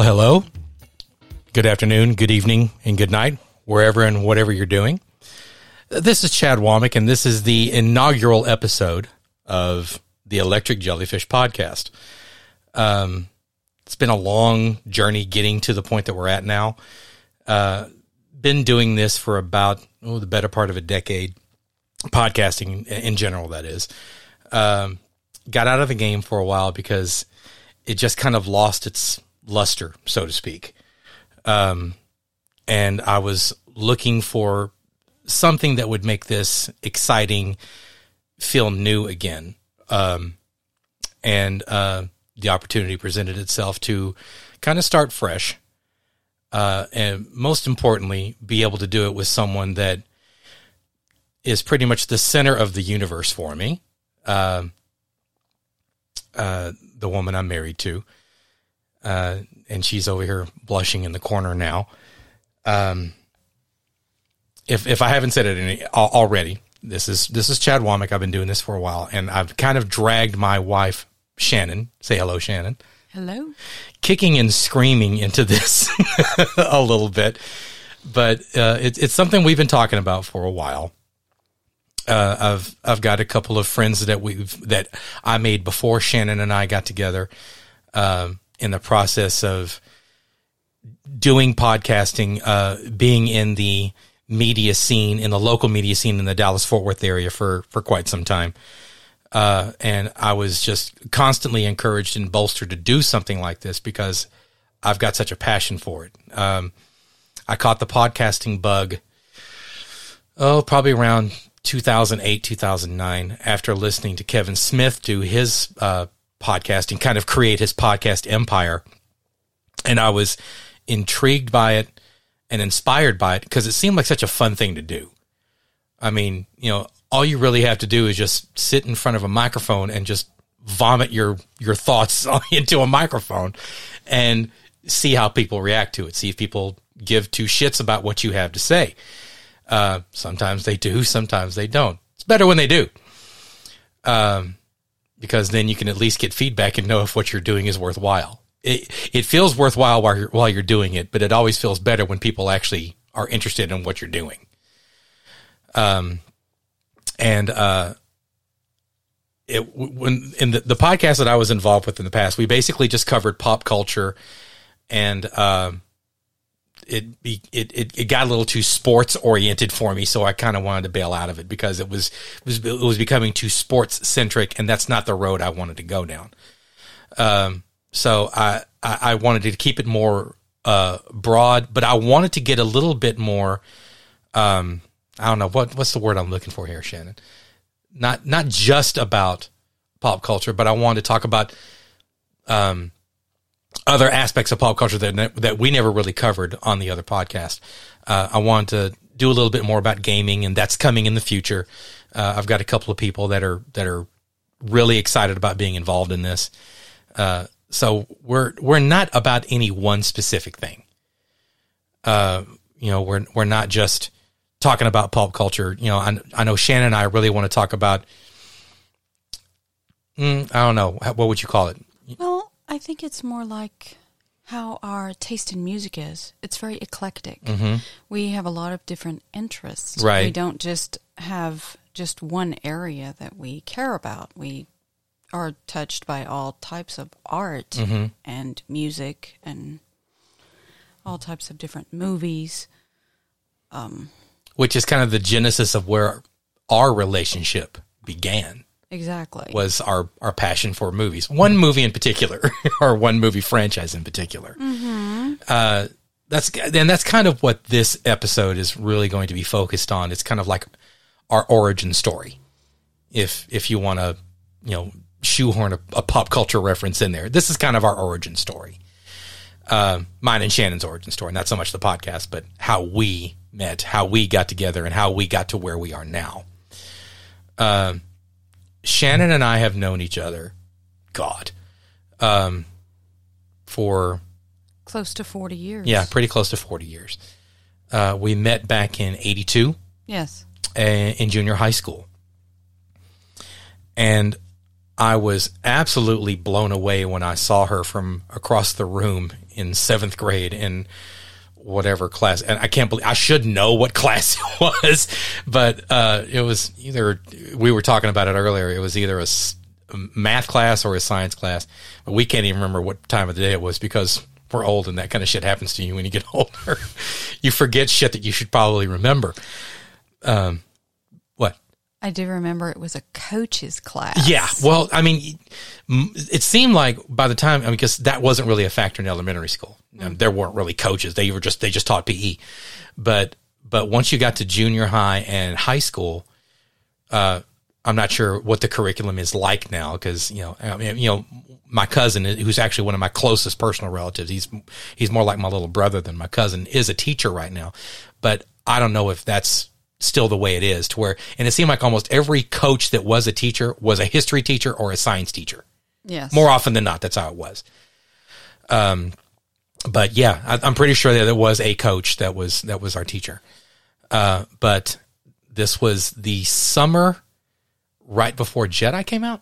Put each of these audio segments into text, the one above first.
Well, hello. Good afternoon, good evening, and good night, wherever and whatever you're doing. This is Chad Womack, and this is the inaugural episode of the Electric Jellyfish podcast. Um, it's been a long journey getting to the point that we're at now. Uh, been doing this for about oh, the better part of a decade, podcasting in general, that is. Um, got out of the game for a while because it just kind of lost its luster, so to speak. Um, and I was looking for something that would make this exciting, feel new again. Um, and uh, the opportunity presented itself to kind of start fresh. Uh, and most importantly, be able to do it with someone that is pretty much the center of the universe for me. Uh, uh, the woman I'm married to, uh, and she's over here blushing in the corner now. Um, if if I haven't said it any, already, this is this is Chad Womack. I've been doing this for a while, and I've kind of dragged my wife Shannon. Say hello, Shannon. Hello. Kicking and screaming into this a little bit, but uh, it, it's something we've been talking about for a while. Uh, I've I've got a couple of friends that we've that I made before Shannon and I got together. Um, in the process of doing podcasting, uh, being in the media scene, in the local media scene in the Dallas Fort Worth area for, for quite some time. Uh, and I was just constantly encouraged and bolstered to do something like this because I've got such a passion for it. Um, I caught the podcasting bug, oh, probably around 2008, 2009, after listening to Kevin Smith do his uh, podcasting, kind of create his podcast empire. And I was intrigued by it and inspired by it because it seemed like such a fun thing to do. I mean, you know, all you really have to do is just sit in front of a microphone and just vomit your your thoughts into a microphone and see how people react to it. See if people give two shits about what you have to say. Uh, sometimes they do, sometimes they don't. It's better when they do. Um, because then you can at least get feedback and know if what you're doing is worthwhile. It it feels worthwhile while you're while you're doing it, but it always feels better when people actually are interested in what you're doing. Um, and uh, it when in the the podcast that I was involved with in the past, we basically just covered pop culture and um it it, it, it got a little too sports oriented for me, so I kind of wanted to bail out of it because it was it was it was becoming too sports centric, and that's not the road I wanted to go down. Um, so I, I, I wanted to keep it more uh broad, but I wanted to get a little bit more. Um, I don't know what what's the word I'm looking for here, Shannon. Not not just about pop culture, but I wanted to talk about um other aspects of pop culture that that we never really covered on the other podcast. Uh, I want to do a little bit more about gaming, and that's coming in the future. Uh, I've got a couple of people that are that are really excited about being involved in this. Uh, so we're we're not about any one specific thing. Uh, you know, we're we're not just talking about pop culture. You know, I, I know Shannon and I really want to talk about. Mm, I don't know what would you call it. Well, I think it's more like how our taste in music is. It's very eclectic. Mm-hmm. We have a lot of different interests. Right. We don't just have just one area that we care about. We are touched by all types of art mm-hmm. and music and all types of different movies. Um, Which is kind of the genesis of where our relationship began. Exactly. Was our, our passion for movies. One movie in particular, or one movie franchise in particular. Mm-hmm. Uh, that's and that's kind of what this episode is really going to be focused on. It's kind of like our origin story. If if you want to, you know, shoehorn a, a, pop culture reference in there, this is kind of our origin story. Uh, mine and Shannon's origin story, not so much the podcast, but how we met, how we got together, and how we got to where we are now. Uh, Shannon and I have known each other, God, um, for close to 40 years. Yeah, pretty close to 40 years. Uh, we met back in 82. Yes. in junior high school. And I was absolutely blown away when I saw her from across the room in seventh grade in whatever class. And I can't believe I should know what class it was, but uh, it was either we were talking about it earlier. It was either a math class or a science class, but we can't even remember what time of the day it was because we're old and that kind of shit happens to you when you get older. you forget shit that you should probably remember. Um, what? I do remember it was a coach's class. Yeah. Well, I mean, it seemed like by the time, I mean, because that wasn't really a factor in elementary school. Um, there weren't really coaches. They were just, they just taught PE. But, but once you got to junior high and high school, uh, I'm not sure what the curriculum is like now because, you know, I mean, you know, my cousin, who's actually one of my closest personal relatives, he's, he's more like my little brother than my cousin, is a teacher right now. But I don't know if that's still the way it is to where, and it seemed like almost every coach that was a teacher was a history teacher or a science teacher. Yes. More often than not, that's how it was. Um, but yeah, I, I'm pretty sure that there was a coach that was that was our teacher. Uh, but this was the summer right before Jedi came out.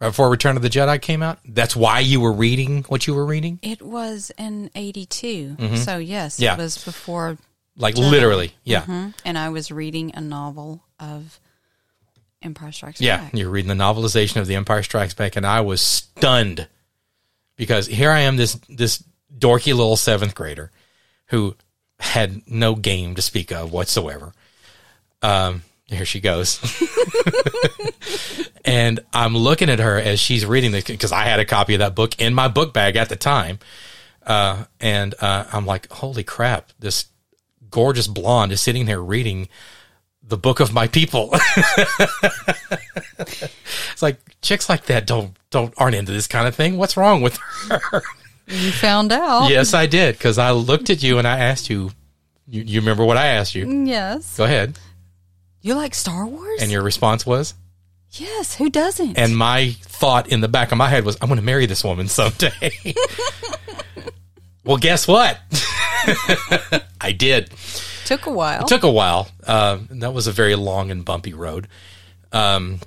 Right before Return of the Jedi came out. That's why you were reading what you were reading. It was in 82. So, yes, Mm-hmm. Yeah. it was before. Like literally, yeah, Mhm. And I was reading a novel of Empire Strikes yeah. Back. You're reading the novelization of The Empire Strikes Back, and I was stunned because here I am, this this dorky little seventh grader who had no game to speak of whatsoever. Um, here she goes. and I'm looking at her as she's reading this because I had a copy of that book in my book bag at the time. Uh, and uh, I'm like, holy crap, this gorgeous blonde is sitting there reading the book of my people. it's like chicks like that don't don't aren't into this kind of thing. What's wrong with her? You found out. yes, I did because I looked at you and I asked you. You, you remember what I asked you? Yes. Go ahead. You like Star Wars? And your response was, yes. Who doesn't? and my thought in the back of my head was, I'm going to marry this woman someday. well, guess what? I did. Took a while. It took a while. Uh, that was a very long and bumpy road. Um,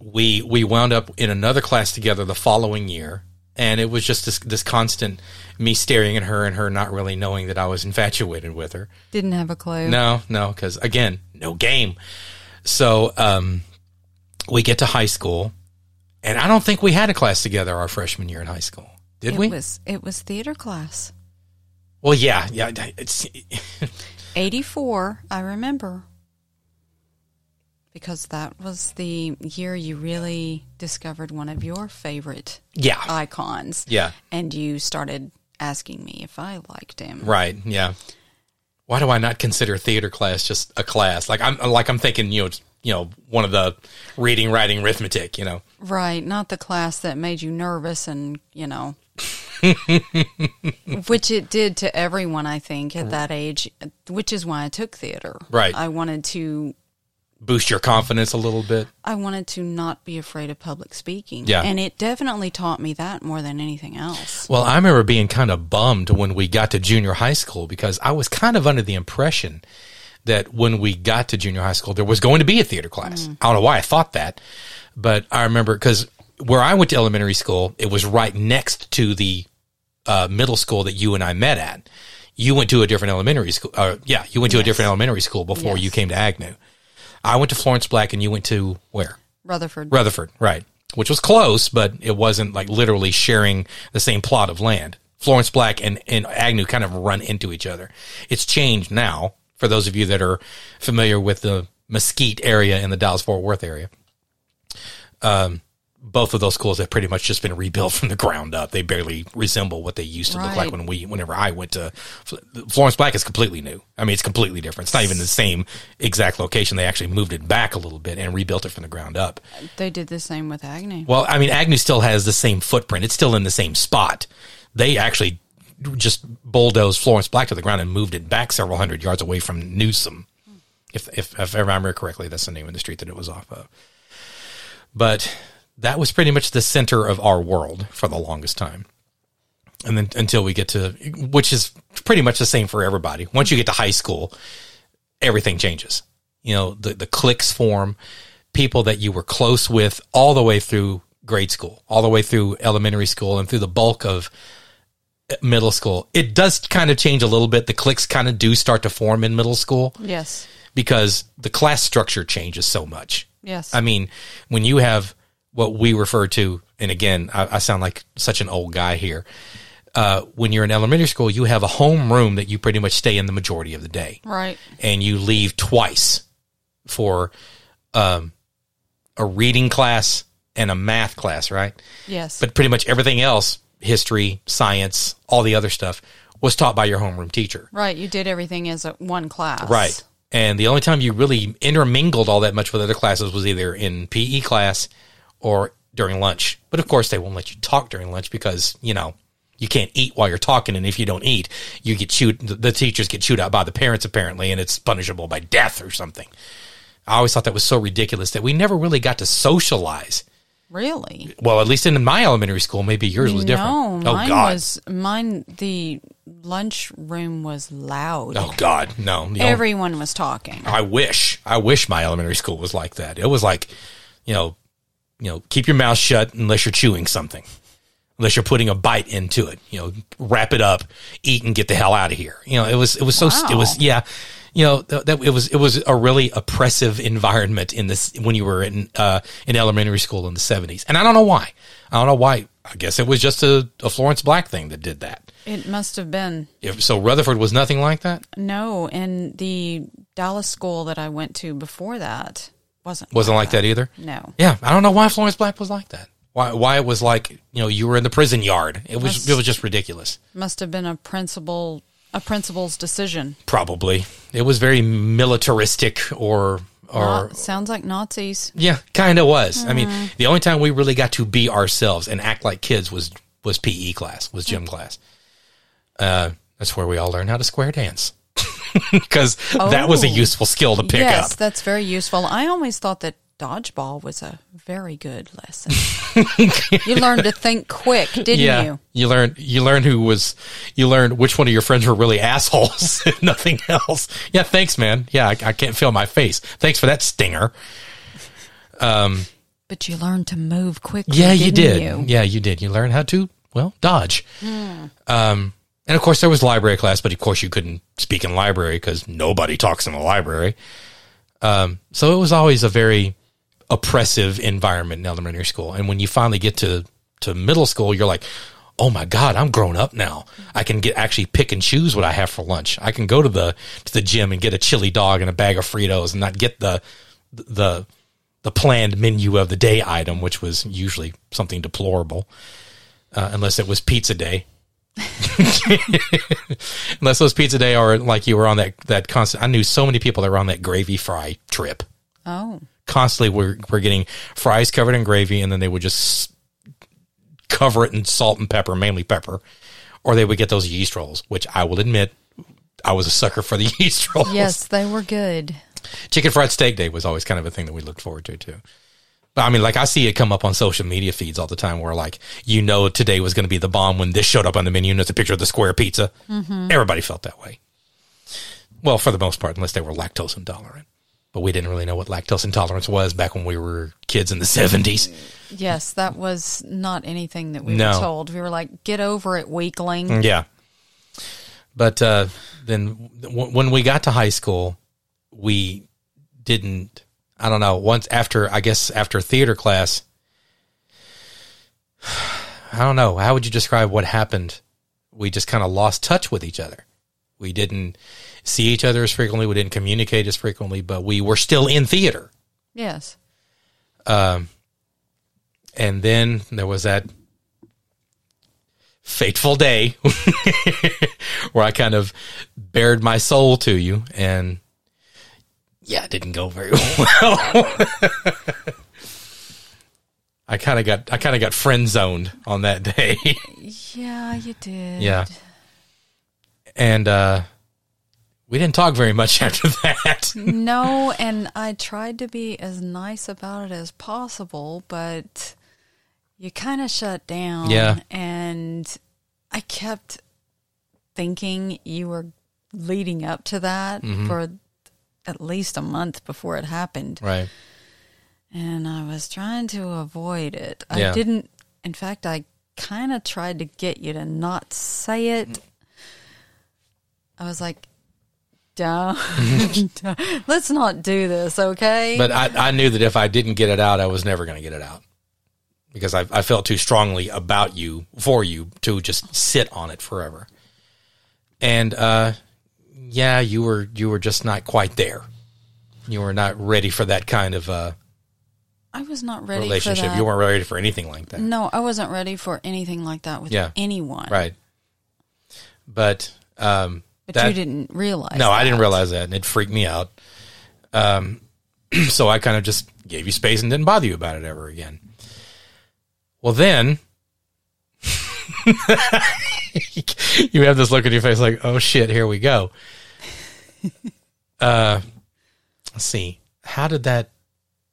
we we wound up in another class together the following year, and it was just this this constant me staring at her and her not really knowing that I was infatuated with her. Didn't have a clue. No, no, because again, no game. So um, we get to high school, and I don't think we had a class together our freshman year in high school. Did it we? was it was theater class. well, yeah, yeah. It's 84, I remember. Because that was the year you really discovered one of your favorite yeah, icons. yeah. And you started asking me if I liked him. Right. Yeah. Why do I not consider theater class just a class? Like I'm like I'm thinking, you know, you know, one of the reading, writing, arithmetic. You know. Right, not the class that made you nervous and, you know, which it did to everyone, I think, at that age, which is why I took theater. Right. I wanted to Boost your confidence a little bit. I wanted to not be afraid of public speaking. Yeah. And it definitely taught me that more than anything else. Well, I remember being kind of bummed when we got to junior high school because I was kind of under the impression that when we got to junior high school, there was going to be a theater class. Mm. I don't know why I thought that, but I remember because where I went to elementary school, it was right next to the uh, middle school that you and I met at. You went to a different elementary school. Uh, yeah, you went to a different elementary school before Yes. you came to Agnew. I went to Florence Black, and you went to where? Rutherford. Rutherford, right? Which was close, but it wasn't like literally sharing the same plot of land. Florence Black and, and Agnew kind of run into each other. It's changed now for those of you that are familiar with the Mesquite area in the Dallas Fort Worth area. Um, both of those schools have pretty much just been rebuilt from the ground up. They barely resemble what they used to look like when we, whenever I went to Florence Black is completely new. I mean, it's completely different. It's not even the same exact location. They actually moved it back a little bit and rebuilt it from the ground up. They did the same with Agnew. Well, I mean, Agnew still has the same footprint. It's still in the same spot. They actually just bulldozed Florence Black to the ground and moved it back several hundred yards away from Newsom. If, if, if I remember correctly, that's the name of the street that it was off of. But that was pretty much the center of our world for the longest time. And then until we get to, which is pretty much the same for everybody. Once you get to high school, everything changes. You know, the, the cliques form. people that you were close with all the way through grade school, all the way through elementary school, and through the bulk of middle school. It does kind of change a little bit. The cliques kind of do start to form in middle school Yes. because the class structure changes so much. Yes. I mean, when you have what we refer to, and again, I, I sound like such an old guy here. Uh, when you're in elementary school, you have a home room that you pretty much stay in the majority of the day, right. and you leave twice for um, a reading class and a math class, right? Yes. But pretty much everything else, history, science, all the other stuff, was taught by your homeroom teacher. right. You did everything as a one class. Right. And the only time you really intermingled all that much with other classes was either in PE class or during lunch. But of course, they won't let you talk during lunch because, you know, you can't eat while you're talking. And if you don't eat, you get chewed, the- teachers get chewed out by the parents apparently, and it's punishable by death or something. I always thought that was so ridiculous that we never really got to socialize. Really? Well, at least in my elementary school, maybe yours was different. No, oh mine God. was mine. The lunchroom was loud. oh God. No. Everyone was talking. I wish, I wish my elementary school was like that. It was like, you know, you know, keep your mouth shut unless you're chewing something, unless you're putting a bite into it. You know, wrap it up, eat, and get the hell out of here. You know, it was, it was so, it was, yeah, you know, th- that it was, it was a really oppressive environment in this when you were in, uh, in elementary school in the seventies, and I don't know why. I don't know why. I guess it was just a, a Florence Black thing that did that. It must have been If, so Rutherford was nothing like that. no, and the Dallas school that I went to before that wasn't Wasn't like that either. No, Yeah, I don't know why Florence Black was like that. Why why it was like you know you were in the prison yard. It was it was just ridiculous. must have been a principal a principal's decision. Probably it was very militaristic or or Not- sounds like Nazis. yeah, kind of was. I mean, Mm-hmm. the only time we really got to be ourselves and act like kids was was PE class, was gym class. Uh, that's where we all learned how to square dance because that was a Oh. useful skill to pick yes, up. that's very useful. I always thought that dodgeball was a very good lesson. you learned to think quick, didn't yeah, you? you learned you learned who was you learned which one of your friends were really assholes, if nothing else. Yeah, thanks, man. Yeah, I, I can't feel my face. Thanks for that stinger. Um, But you learned to move quickly. Yeah, you did. You? Yeah, you did. You learned how to well dodge. Um, and of course there was library class, but of course you couldn't speak in library because nobody talks in a library. Um, so it was always a very oppressive environment in elementary school. And when you finally get to to middle school, you're like, oh my god, I'm grown up now. I can get actually pick and choose what I have for lunch. I can go to the to the gym and get a chili dog and a bag of Fritos and not get the the the planned menu of the day item, which was usually something deplorable, uh, unless it was pizza day. unless those pizza day are like you were on that that constant. I knew so many people that were on that gravy fry trip. Oh, Constantly, we're we're getting fries covered in gravy, and then they would just cover it in salt and pepper, mainly pepper, or they would get those yeast rolls, which I will admit. I was a sucker for the yeast rolls. yes, they were good. Chicken fried steak day was always kind of a thing that we looked forward to too. But I mean, like I see it come up on social media feeds all the time, where like you know today was going to be the bomb when this showed up on the menu and it's a picture of the square pizza. Everybody felt that way. Well, for the most part, unless they were lactose intolerant. But we didn't really know what lactose intolerance was back when we were kids in the seventies. Yes, that was not anything that we No. were told. We were like, "Get over it, weakling." Yeah. But uh, then w- when we got to high school, we didn't. I don't know. Once after, I guess after theater class, I don't know. How would you describe what happened? We just kind of lost touch with each other. We didn't see each other as frequently. We didn't communicate as frequently, but we were still in theater. Yes. Um, And then there was that fateful day where I kind of bared my soul to you and yeah, it didn't go very well. I kind of got I kind of got friend zoned on that day. Yeah, you did. yeah. And uh we didn't talk very much after that. No, and I tried to be as nice about it as possible, but you kind of shut down. Yeah. And I kept thinking you were leading up to that Mm-hmm. for at least a month before it happened. right. and I was trying to avoid it. I Yeah. didn't. In fact, I kind of tried to get you to not say it. I was like, "Don't, let's not do this, okay?" But I, I knew that if I didn't get it out, I was never going to get it out because I, I felt too strongly about you for you to just sit on it forever. And uh, yeah, you were you were just not quite there. You were not ready for that kind of uh, I was not ready relationship. for that. You weren't ready for anything like that, no, I wasn't ready for anything like that with Yeah. anyone. right? But um, But that- you didn't realize. No, I didn't realize that, and it freaked me out. Um, so I kind of just gave you space and didn't bother you about it ever again. Well, then you have this look on your face like, "Oh shit, here we go." uh, let's see. How did that?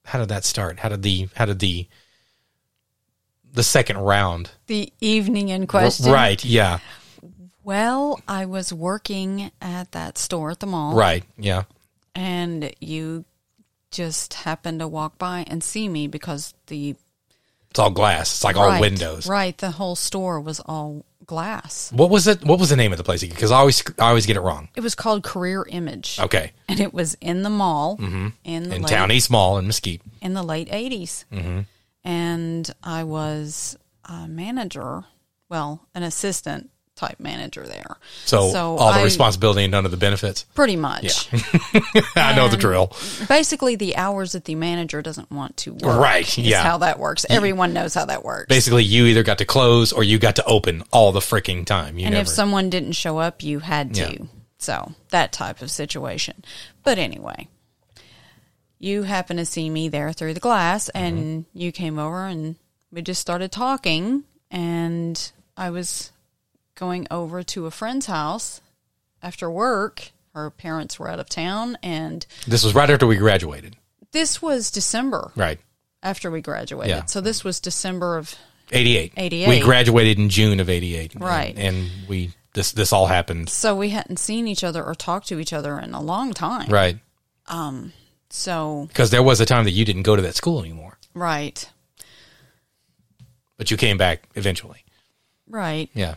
How did that start? How did the? How did the? The second round, The evening in question. right? Yeah, Well, I was working at that store at the mall. right. Yeah, and you just happened to walk by and see me because the it's all glass. It's like all windows. Right, the whole store was all glass. What was it? What was the name of the place? Because I always I always get it wrong. It was called Career Image, Okay, and it was in the mall in the in late, town East Mall in Mesquite. in the late 80s Mm-hmm. and I was a manager, well, an assistant type manager there. So, So all the I- responsibility and none of the benefits. Pretty much. I know the drill. Basically, the hours that the manager doesn't want to work. Right, is yeah. how that works. Everyone knows how that works. Basically, you either got to close or you got to open all the freaking time. You and never. if someone didn't show up, you had to. Yeah. So that type of situation. But anyway, you happened to see me there through the glass, Mm-hmm. and you came over, and we just started talking. And I was going over to a friend's house after work. Her parents were out of town, and this was right after we graduated. this was December Right, after we graduated. Yeah. So this was December of eighty eight. 88. We graduated in June of eighty eight. Right. and, and we this this all happened. so we hadn't seen each other or talked to each other in a long time. Right, Um So because there was a time that you didn't go to that school anymore, right, but you came back eventually. right. Yeah,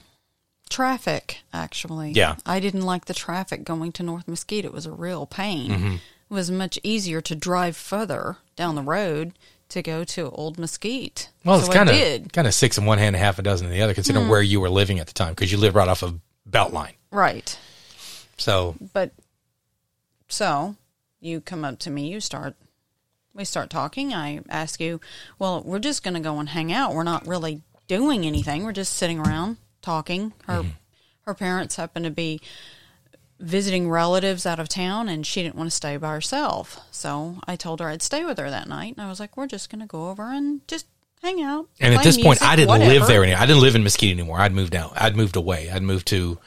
Traffic, actually. Yeah. I didn't like the traffic going to North Mesquite. It was a real pain. Mm-hmm. It was much easier to drive further down the road to go to Old Mesquite. well, so it's kind of kind of six in one hand, half a dozen in the other, considering where you were living at the time, because you lived right off of Beltline. Right. So But so you come up to me, you start we start talking. I ask you, well, we're just going to go and hang out. We're not really doing anything. We're just sitting around talking. Her her parents happened to be visiting relatives out of town and she didn't want to stay by herself. So I told her I'd stay with her that night and I was like, we're just going to go over and just hang out. And at this point, I didn't whatever. live there. anymore. I didn't live in Mesquite anymore. I'd moved out. I'd moved away. I'd moved to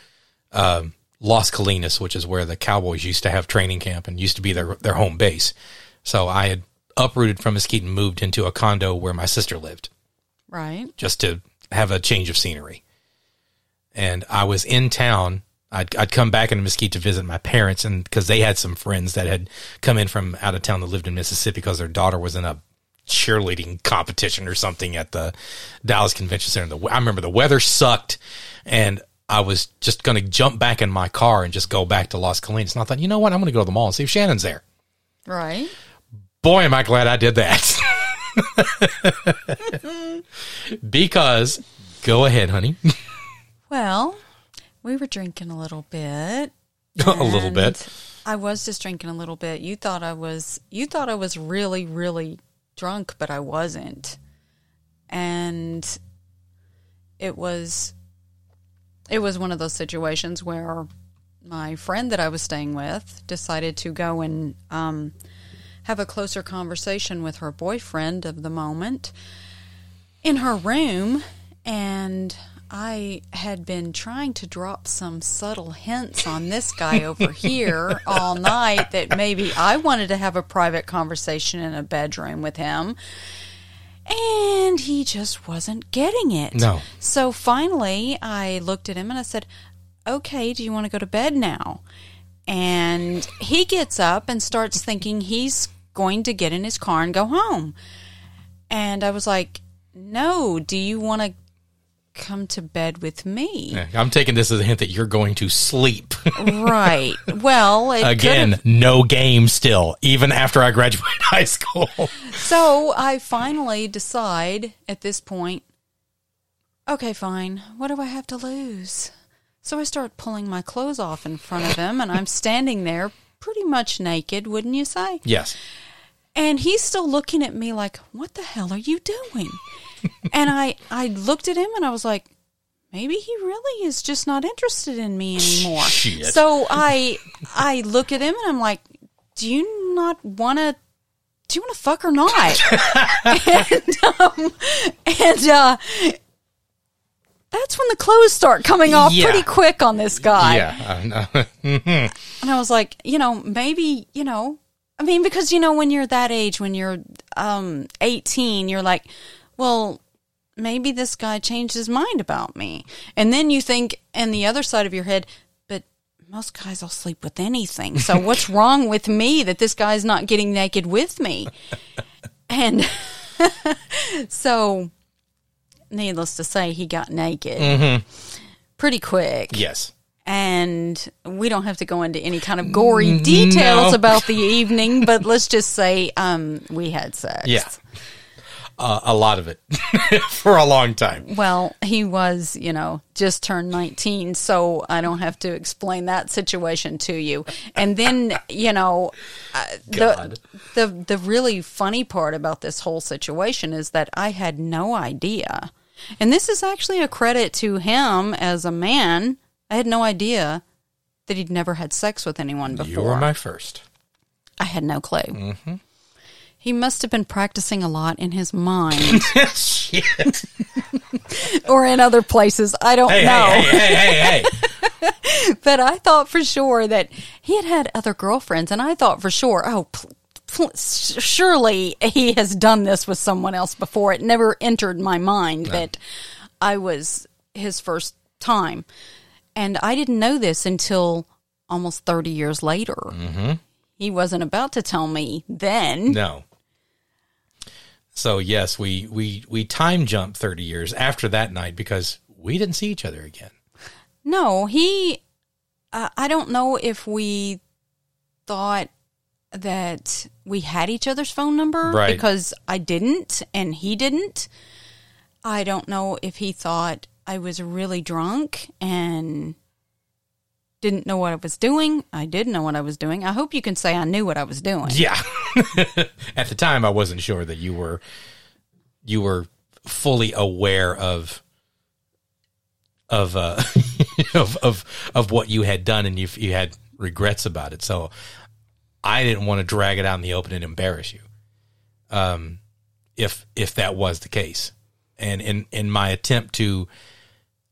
um, Las Colinas, which is where the Cowboys used to have training camp and used to be their their home base. So I had uprooted from Mesquite and moved into a condo where my sister lived, Right. just to have a change of scenery. And I was in town. I'd, I'd come back into Mesquite to visit my parents, and because they had some friends that had come in from out of town that lived in Mississippi because their daughter was in a cheerleading competition or something at the Dallas Convention Center. The, I remember the weather sucked, and I was just going to jump back in my car and just go back to Las Colinas. And I thought, you know what? I'm going to go to the mall and see if Shannon's there. Right. Boy, am I glad I did that. because, go ahead, honey. Well, we were drinking a little bit. a little bit. I was just drinking a little bit. You thought I was you thought I was really really drunk, but I wasn't. And it was it was one of those situations where my friend that I was staying with decided to go and um, have a closer conversation with her boyfriend of the moment in her room and I had been trying to drop some subtle hints on this guy over here all night that maybe I wanted to have a private conversation in a bedroom with him. And he just wasn't getting it. No. So finally, I looked at him and I said, Okay, do you want to go to bed now? And he gets up and starts thinking he's going to get in his car and go home. And I was like, no, do you want to come to bed with me? Yeah, I'm taking this as a hint that you're going to sleep. right. Well, Again, no game still, even after I graduate high school. So I finally decide at this point, okay, fine. What do I have to lose? So I start pulling my clothes off in front of him, and I'm standing there pretty much naked, wouldn't you say? yes. And he's still looking at me like, "What the hell are you doing?" And I I looked at him and I was like, maybe he really is just not interested in me anymore. Shit. So I I look at him and I'm like, "Do you not want to do you want to fuck or not?" and um, and uh that's when the clothes start coming off Yeah. pretty quick on this guy. Yeah. I know. And I was like, you know, maybe, you know, I mean, because, you know, when you're that age, when you're um, 18, you're like, well, maybe this guy changed his mind about me. And then you think, and the other side of your head, but most guys will sleep with anything. So what's wrong with me that this guy's not getting naked with me? And so, needless to say, he got naked pretty quick yes. and we don't have to go into any kind of gory details No. about the evening, but let's just say um, we had sex. Yeah. Uh, a lot of it for a long time. Well, he was, you know, just turned 19, so I don't have to explain that situation to you. And then, you know, uh, the, the the really funny part about this whole situation is that I had no idea. And this is actually a credit to him as a man. I had no idea that he'd never had sex with anyone before. You were my first. I had no clue. He must have been practicing a lot in his mind or in other places. I don't Hey, know. hey, hey, hey, hey, hey. But I thought for sure that he had had other girlfriends, and I thought for sure, oh, pl- pl- surely he has done this with someone else before. It never entered my mind that I was his first time. And I didn't know this until almost 30 years later. Mm-hmm. He wasn't about to tell me then. No. So yes, we we we time jump 30 years after that night because we didn't see each other again. No, he. Uh, I don't know if we thought that we had each other's phone number Right. because I didn't and he didn't. I don't know if he thought I was really drunk and didn't know what I was doing. I did know what I was doing. I hope you can say I knew what I was doing. Yeah. At the time I wasn't sure that you were you were fully aware of of uh of of of what you had done and you you had regrets about it. So I didn't want to drag it out in the open and embarrass you. Um if if that was the case. And in in my attempt to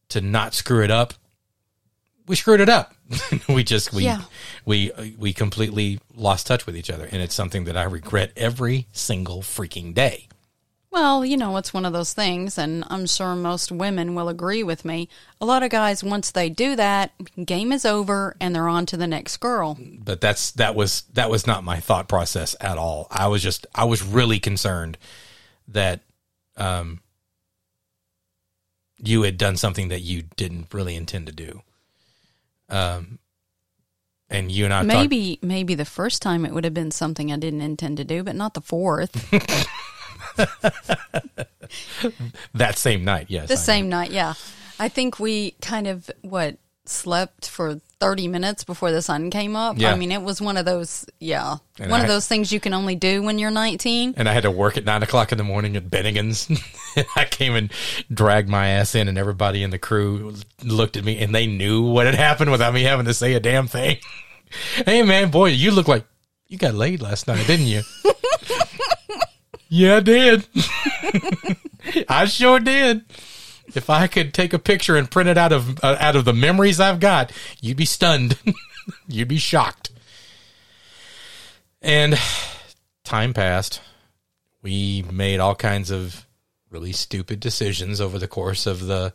to not screw it up, we screwed it up. we just we Yeah. we we completely lost touch with each other, and it's something that I regret every single freaking day. Well, you know, it's one of those things, and I'm sure most women will agree with me. A lot of guys, once they do that, game is over and they're on to the next girl. But that's that was that was not my thought process at all. I was just I was really concerned that um you had done something that you didn't really intend to do. Um, and you and I talked- Maybe, maybe the first time it would have been something I didn't intend to do, but not the fourth. that same night. Yes, the I know. same night, yeah. I think we kind of what slept for 30 minutes before the sun came up. Yeah. I mean, it was one of those, yeah, And one of I- those things you can only do when you're 19. and I had to work at nine o'clock in the morning at Bennigan's. I came and dragged my ass in, and everybody in the crew looked at me, and they knew what had happened without me having to say a damn thing. hey, man, boy, you look like you got laid last night, didn't you? yeah, I did. I sure did. If I could take a picture and print it out of uh, out of the memories I've got, you'd be stunned. you'd be shocked. And time passed. We made all kinds of really stupid decisions over the course of the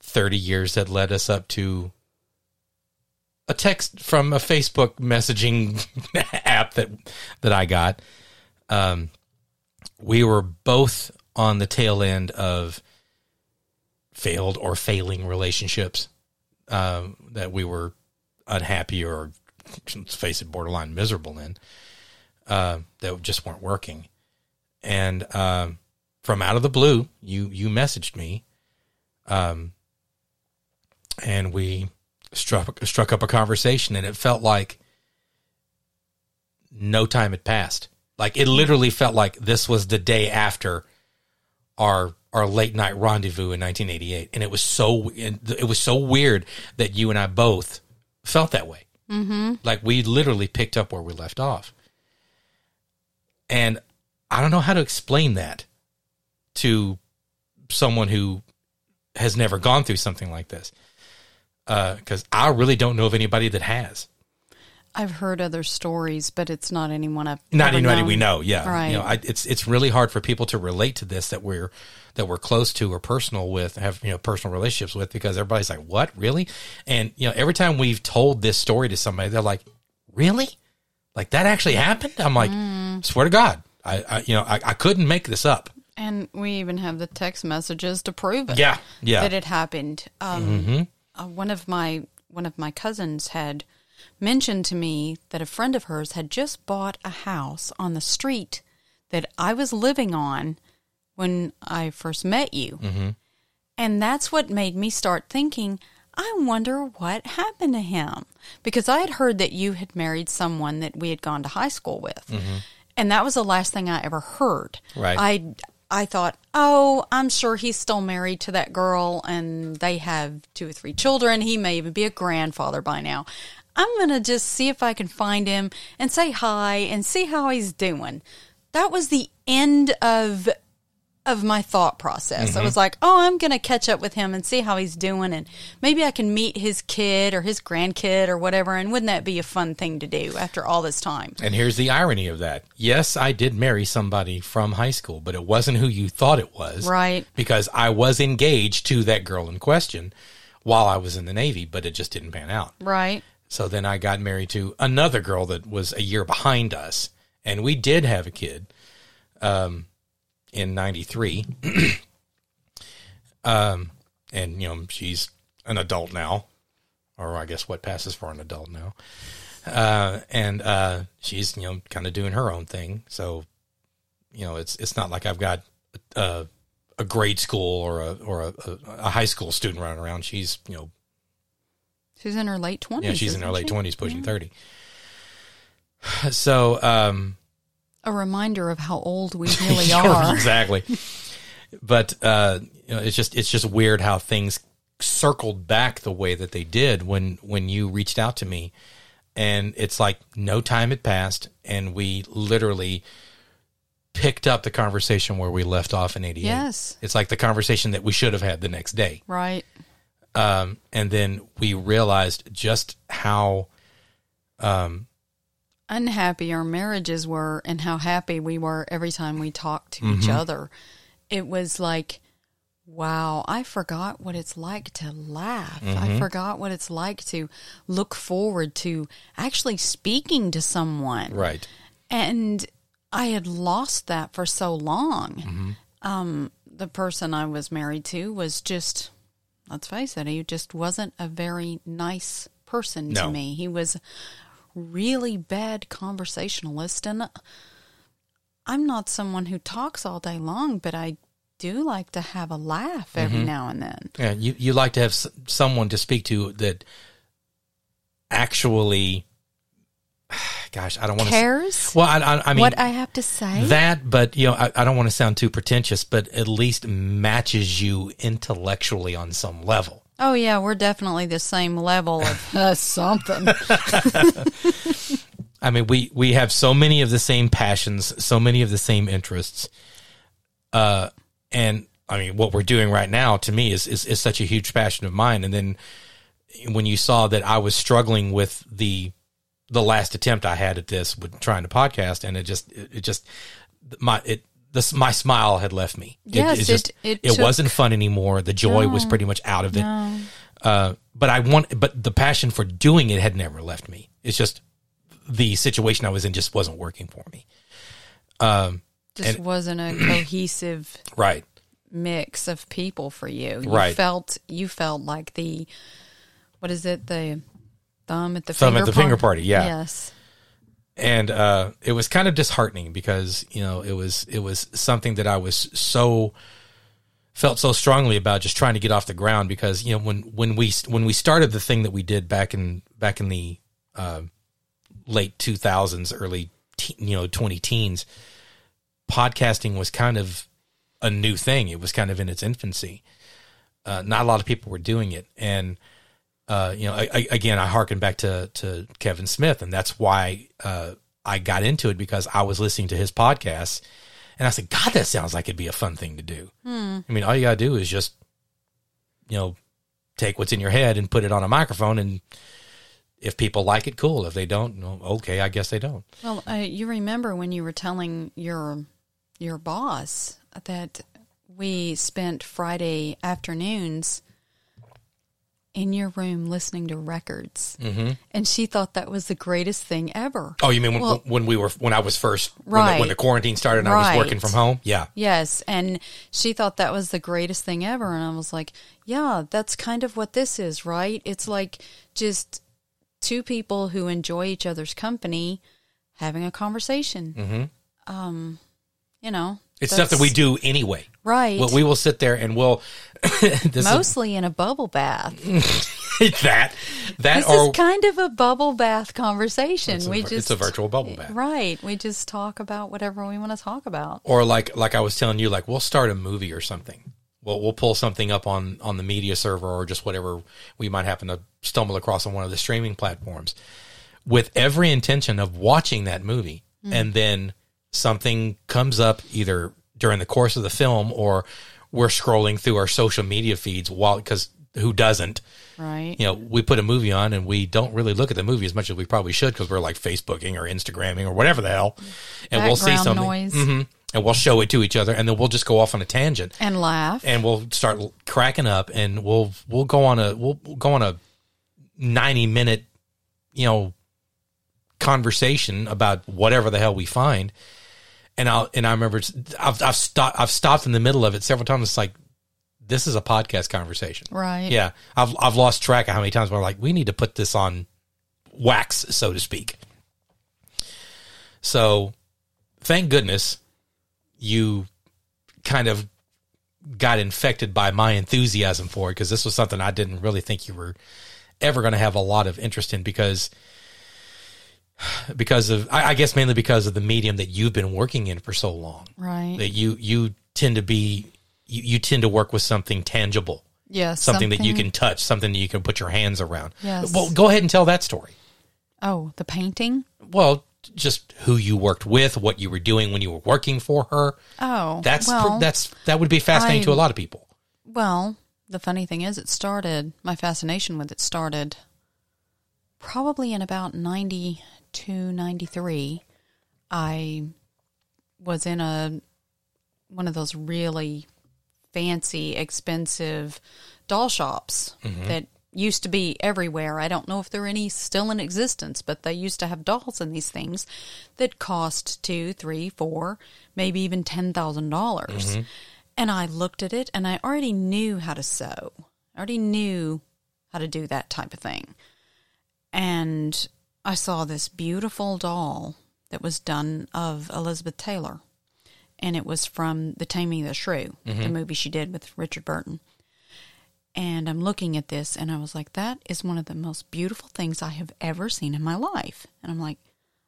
30 years that led us up to a text from a Facebook messaging app that that I got Um, we were both on the tail end of failed or failing relationships um, that we were unhappy or, let's face it, borderline miserable in uh, that just weren't working. And um, from out of the blue, you you messaged me, um, and we struck struck up a conversation, and it felt like no time had passed. Like it literally felt like this was the day after our our late night rendezvous in 1988, and it was so it was so weird that you and I both felt that way. Mm-hmm. Like we literally picked up where we left off, and I don't know how to explain that to someone who has never gone through something like this, because uh, I really don't know of anybody that has. I've heard other stories, but it's not anyone I've not anybody known. we know. Yeah, right. You know, I, it's it's really hard for people to relate to this that we're that we're close to or personal with, have you know personal relationships with, because everybody's like, "What, really?" And you know, every time we've told this story to somebody, they're like, "Really? Like that actually happened?" I'm like, mm. "Swear to God, I, I you know, I, I couldn't make this up." And we even have the text messages to prove it. Yeah, yeah, that it happened. Um, mm-hmm. uh, one of my one of my cousins had mentioned to me that a friend of hers had just bought a house on the street that I was living on when I first met you. Mm-hmm. And that's what made me start thinking, I wonder what happened to him. Because I had heard that you had married someone that we had gone to high school with. Mm-hmm. And that was the last thing I ever heard. Right. I I thought, oh, I'm sure he's still married to that girl and they have two or three children. He may even be a grandfather by now. I'm going to just see if I can find him and say hi and see how he's doing. That was the end of of my thought process. Mm-hmm. I was like, "Oh, I'm going to catch up with him and see how he's doing and maybe I can meet his kid or his grandkid or whatever and wouldn't that be a fun thing to do after all this time?" And here's the irony of that. Yes, I did marry somebody from high school, but it wasn't who you thought it was. Right. Because I was engaged to that girl in question while I was in the Navy, but it just didn't pan out. Right. So then I got married to another girl that was a year behind us, and we did have a kid um, in '93. um, and you know she's an adult now, or I guess what passes for an adult now. Uh, and uh, she's you know kind of doing her own thing. So you know it's it's not like I've got a, a grade school or a or a, a high school student running around. She's you know She's in her late twenties. Yeah, she's in her late twenties, pushing yeah. thirty. So, um, a reminder of how old we really are. exactly. But uh, you know, it's just it's just weird how things circled back the way that they did when when you reached out to me, and it's like no time had passed, and we literally picked up the conversation where we left off in 88. Yes. It's like the conversation that we should have had the next day. Right. Um, and then we realized just how um, unhappy our marriages were and how happy we were every time we talked to mm-hmm. each other. It was like, wow, I forgot what it's like to laugh. Mm-hmm. I forgot what it's like to look forward to actually speaking to someone. Right. And I had lost that for so long. Mm-hmm. Um, the person I was married to was just let's face it, he just wasn't a very nice person no. to me. He was really bad conversationalist and I'm not someone who talks all day long, but I do like to have a laugh every mm-hmm. now and then. Yeah, you you like to have s- someone to speak to that actually gosh, I don't want to cares. Well, I, I, I, mean what I have to say that, but you know, I, I don't want to sound too pretentious, but at least matches you intellectually on some level. Oh yeah, we're definitely the same level of uh, something. I mean, we we have so many of the same passions, so many of the same interests, uh, and I mean, what we're doing right now to me is, is is such a huge passion of mine. And then when you saw that I was struggling with the the last attempt I had at this with trying to podcast, and it just it, it just my it this my smile had left me. Yes, it, it just it, it, took, wasn't fun anymore. The joy no, was pretty much out of it. No. Uh, but I want, but the passion for doing it had never left me. It's just the situation I was in just wasn't working for me. Um, Just And- wasn't a cohesive right. mix of people for you. You Right. felt you felt like the what is it the thumb at the Thumb finger at the finger party, yeah. Yes. and uh, it was kind of disheartening because you know it was it was something that I was so felt so strongly about just trying to get off the ground because you know when when we when we started the thing that we did back in back in the uh, late 2000s early te- you know 20 teens podcasting was kind of a new thing it was kind of in its infancy uh, not a lot of people were doing it and uh, you know, I, I, again, I harken back to to Kevin Smith, and that's why uh, I got into it because I was listening to his podcast, and I said, "God, that sounds like it'd be a fun thing to do." I mean, all you gotta do is just, you know, take what's in your head and put it on a microphone, and if people like it, cool. If they don't, no, okay, I guess they don't. Well, uh, you remember when you were telling your your boss that we spent Friday afternoons in your room listening to records, mm-hmm. and she thought that was the greatest thing ever. Oh, you mean when, Well- when we were when I was first when, the, Right. when the quarantine started and I was working from home? Yeah, Yes, and she thought that was the greatest thing ever, and I was like, "Yeah, that's kind of what this is, right? It's like just two people who enjoy each other's company having a conversation. Mm-hmm. Um, you know, it's stuff that we do anyway. Right. Well, we will sit there and we'll this is- mostly in a bubble bath. that that This or is kind of a bubble bath conversation. it's a, we just it's a virtual bubble bath. right. We just talk about whatever we want to talk about. Or like like I was telling you, like we'll start a movie or something. We'll we'll pull something up on on the media server or just whatever we might happen to stumble across on one of the streaming platforms, with every intention of watching that movie, mm. and then something comes up either during the course of the film or we're scrolling through our social media feeds while because who doesn't Right. you know, we put a movie on and we don't really look at the movie as much as we probably should because we're like Facebooking or Instagramming or whatever the hell, and we'll see Background something, noise. Mhm. and we'll show it to each other, and then we'll just go off on a tangent, And laugh. and we'll start cracking up, and we'll we'll go on a we'll we'll go on a ninety minute, you know, conversation about whatever the hell we find, and I and I remember I've I've stopped I've stopped in the middle of it several times. It's like this is a podcast conversation. right. Yeah, I've I've lost track of how many times we're like, we need to put this on wax, so to speak. So, thank goodness you kind of got infected by my enthusiasm for it because this was something I didn't really think you were ever going to have a lot of interest in because because of I, I guess mainly because of the medium that you've been working in for so long Right. that you you tend to be you, you tend to work with something tangible Yes. something, that you can touch, something that you can put your hands around. Yes. Well, go ahead and tell that story. Oh, the painting. Well, just who you worked with, what you were doing when you were working for her. Oh, That's well, that's that would be fascinating to a lot of people. Well, the funny thing is, it started, my fascination with it started probably in about 92, 93. I was in a one of those really fancy, expensive doll shops mm-hmm. that used to be everywhere. I don't know if there are any still in existence, but they used to have dolls in these things that cost two, three, four, maybe even ten thousand dollars. Mm-hmm. And I looked at it and I already knew how to sew. I already knew how to do that type of thing. And I saw this beautiful doll that was done of Elizabeth Taylor. And it was from The Taming of the Shrew, the movie she did with Richard Burton. And I'm looking at this and I was like, that is one of the most beautiful things I have ever seen in my life. And I'm like,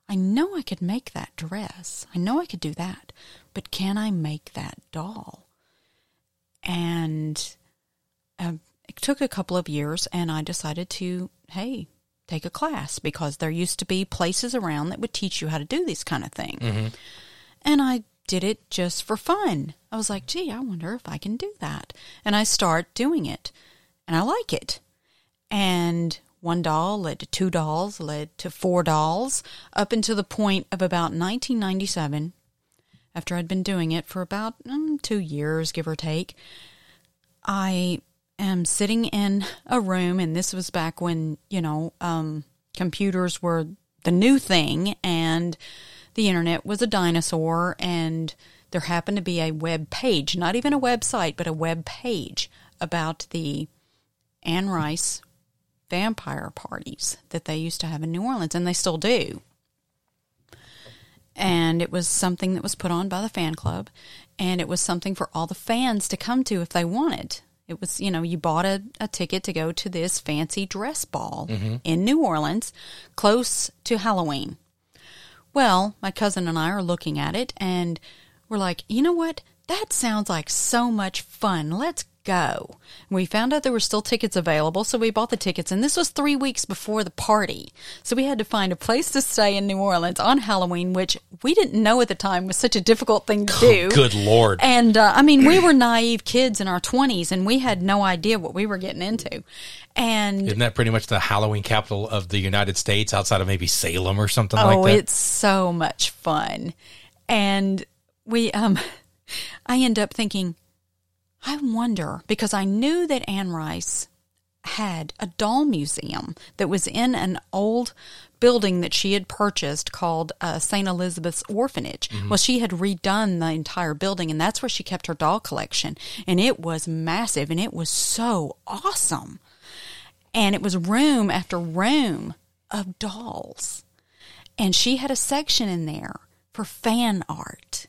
I know I could make that dress. I know I could do that. But can I make that doll? And um, it took a couple of years and I decided to, hey, take a class because there used to be places around that would teach you how to do this kind of thing. And I did it just for fun. I was like, gee, I wonder if I can do that. And I start doing it. And I like it. And one doll led to two dolls, led to four dolls, up until the point of about 1997, after I'd been doing it for about mm, two years, give or take. I am sitting in a room, and this was back when, you know, um, computers were the new thing, and the internet was a dinosaur and there happened to be a web page, not even a website, but a web page about the Anne Rice vampire parties that they used to have in New Orleans, and they still do. And it was something that was put on by the fan club, and it was something for all the fans to come to if they wanted. It was, you know, you bought a, a ticket to go to this fancy dress ball mm-hmm. in New Orleans, close to Halloween. Well, my cousin and I are looking at it and we're like, you know what? That sounds like so much fun. Let's go. We found out there were still tickets available, so we bought the tickets. And this was three weeks before the party. So we had to find a place to stay in New Orleans on Halloween, which we didn't know at the time was such a difficult thing to do. Good lord. And uh, I mean, we were naive kids in our 20s and we had no idea what we were getting into. And Isn't that pretty much the Halloween capital of the United States outside of maybe Salem or something oh, like that? it's so much fun. And we, um, I end up thinking, I wonder, because I knew that Anne Rice had a doll museum that was in an old building that she had purchased called uh, St. Elizabeth's Orphanage. Well, she had redone the entire building, and that's where she kept her doll collection. And it was massive, and it was so awesome. And it was room after room of dolls. And she had a section in there for fan art.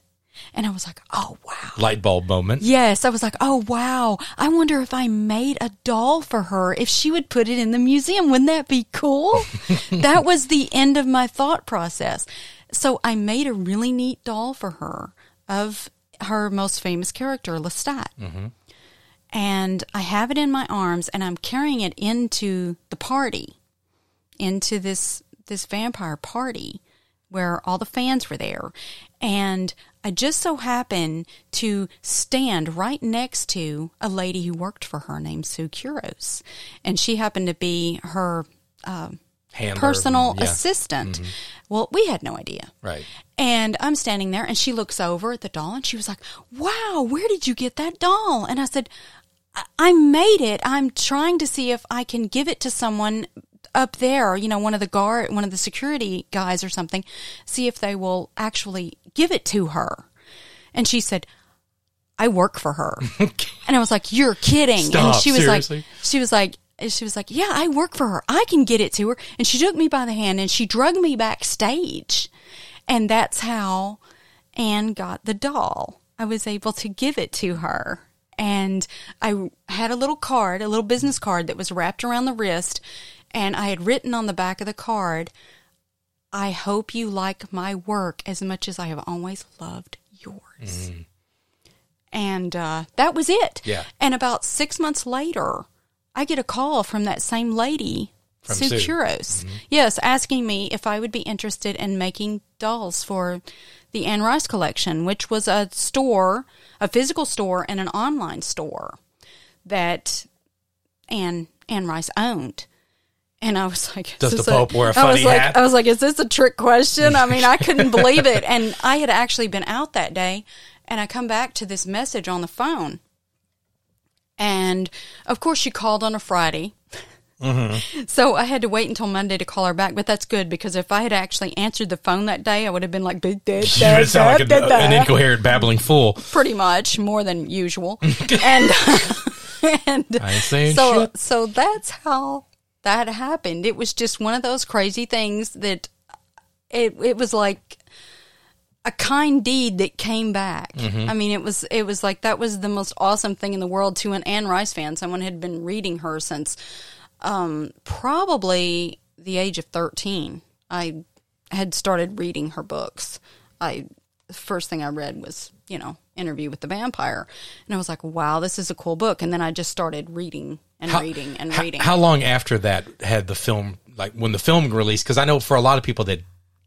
And I was like, oh, wow. Light bulb moment. Yes, I was like, oh wow. I wonder if I made a doll for her, if she would put it in the museum. Wouldn't that be cool? that was the end of my thought process. So I made a really neat doll for her of her most famous character, Lestat. Mm-hmm. And I have it in my arms and I'm carrying it into the party, into this this vampire party where all the fans were there. And I just so happened to stand right next to a lady who worked for her named Sue Quiroz. And she happened to be her uh, personal yeah. assistant. Well, we had no idea. Right. And I'm standing there and she looks over at the doll and she was like, Wow, where did you get that doll? And I said, I made it. I'm trying to see if I can give it to someone up there, you know, one of the guard, one of the security guys or something, see if they will actually give it to her. And she said, I work for her. and I was like, you're kidding. and she was seriously? like, she was like, she was like, yeah, I work for her. I can get it to her. And she took me by the hand and she drug me backstage. And that's how Anne got the doll. I was able to give it to her. And I had a little card, a little business card that was wrapped around the wrist. And I had written on the back of the card, I hope you like my work as much as I have always loved yours. And uh, that was it. Yeah. And about six months later, I get a call from that same lady, From Sue Sue. Mm-hmm. Quiroz. Yes, asking me if I would be interested in making dolls for the Anne Rice collection, which was a store, a physical store, and an online store that Anne Anne Rice owned. And I was like, Does the Pope wear a I was funny like, hat? I was like, is this a trick question? I mean, I couldn't believe it. And I had actually been out that day, and I come back to this message on the phone. And of course, she called on a Friday. Mm-hmm. So I had to wait until Monday to call her back, but that's good because if I had actually answered the phone that day, I would have been like, "Big da- da- You sound like a- an da." incoherent babbling fool. pretty much more than usual. and and so so that's how that had happened. It was just one of those crazy things that it it was like a kind deed that came back. Mm-hmm. I mean, it was it was like that was the most awesome thing in the world to an Anne Rice fan. Someone had been reading her since um, probably the age of thirteen. I had started reading her books. I the first thing I read was you know Interview with the Vampire, and I was like, wow, this is a cool book. And then I just started reading and reading and How- reading. How, long after that had the film, like when the film released? Because I know for a lot of people that